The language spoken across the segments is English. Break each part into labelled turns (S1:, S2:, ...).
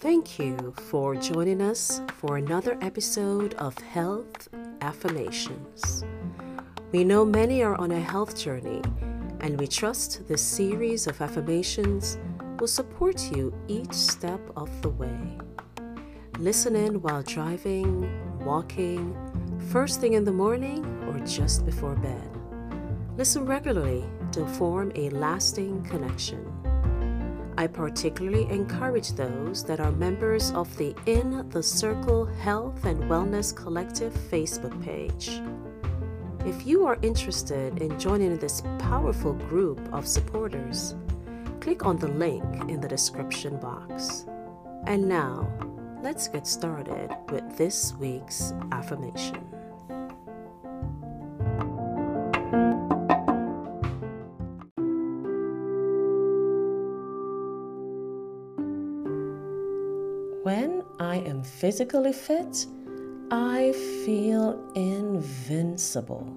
S1: Thank you for joining us for another episode of Health Affirmations. We know many are on a health journey, and we trust this series of affirmations will support you each step of the way. Listen in while driving, walking, first thing in the morning, or just before bed. Listen regularly to form a lasting connection. I particularly encourage those that are members of the In the Circle Health and Wellness Collective Facebook page. If you are interested in joining this powerful group of supporters, click on the link in the description box. And now, let's get started with this week's affirmation. When I am physically fit, I feel invincible.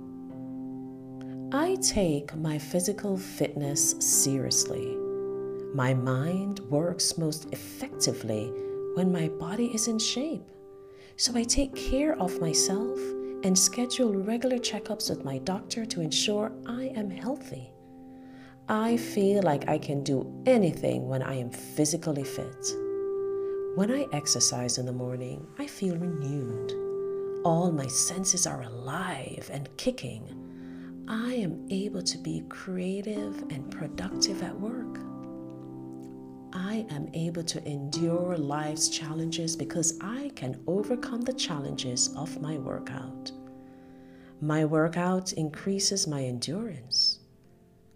S1: I take my physical fitness seriously. My mind works most effectively when my body is in shape. So I take care of myself and schedule regular checkups with my doctor to ensure I am healthy. I feel like I can do anything when I am physically fit. When I exercise in the morning, I feel renewed. All my senses are alive and kicking. I am able to be creative and productive at work. I am able to endure life's challenges because I can overcome the challenges of my workout. My workout increases my endurance.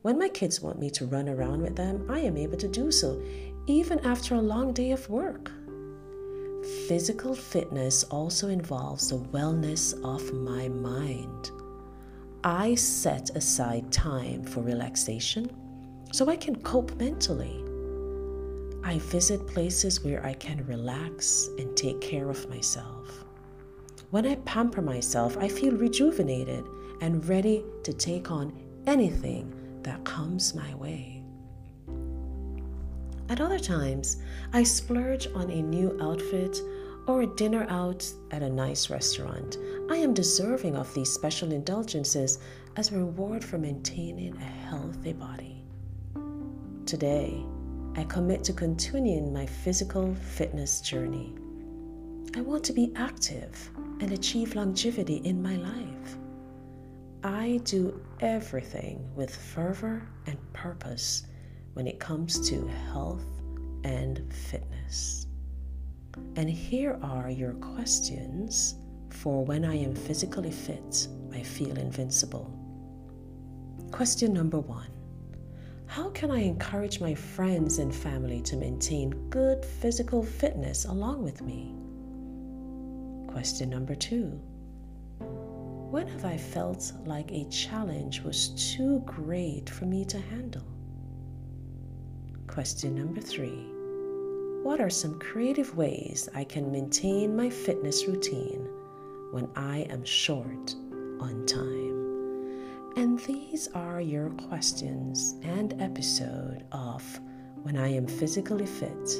S1: When my kids want me to run around with them, I am able to do so, even after a long day of work. Physical fitness also involves the wellness of my mind. I set aside time for relaxation so I can cope mentally. I visit places where I can relax and take care of myself. When I pamper myself, I feel rejuvenated and ready to take on anything that comes my way. At other times, I splurge on a new outfit or a dinner out at a nice restaurant. I am deserving of these special indulgences as a reward for maintaining a healthy body. Today, I commit to continuing my physical fitness journey. I want to be active and achieve longevity in my life. I do everything with fervor and purpose when it comes to health and fitness. And here are your questions for when I am physically fit, I feel invincible. Question number one How can I encourage my friends and family to maintain good physical fitness along with me? Question number two When have I felt like a challenge was too great for me to handle? Question number three What are some creative ways I can maintain my fitness routine when I am short on time? And these are your questions and episode of When I Am Physically Fit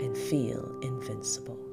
S1: and Feel Invincible.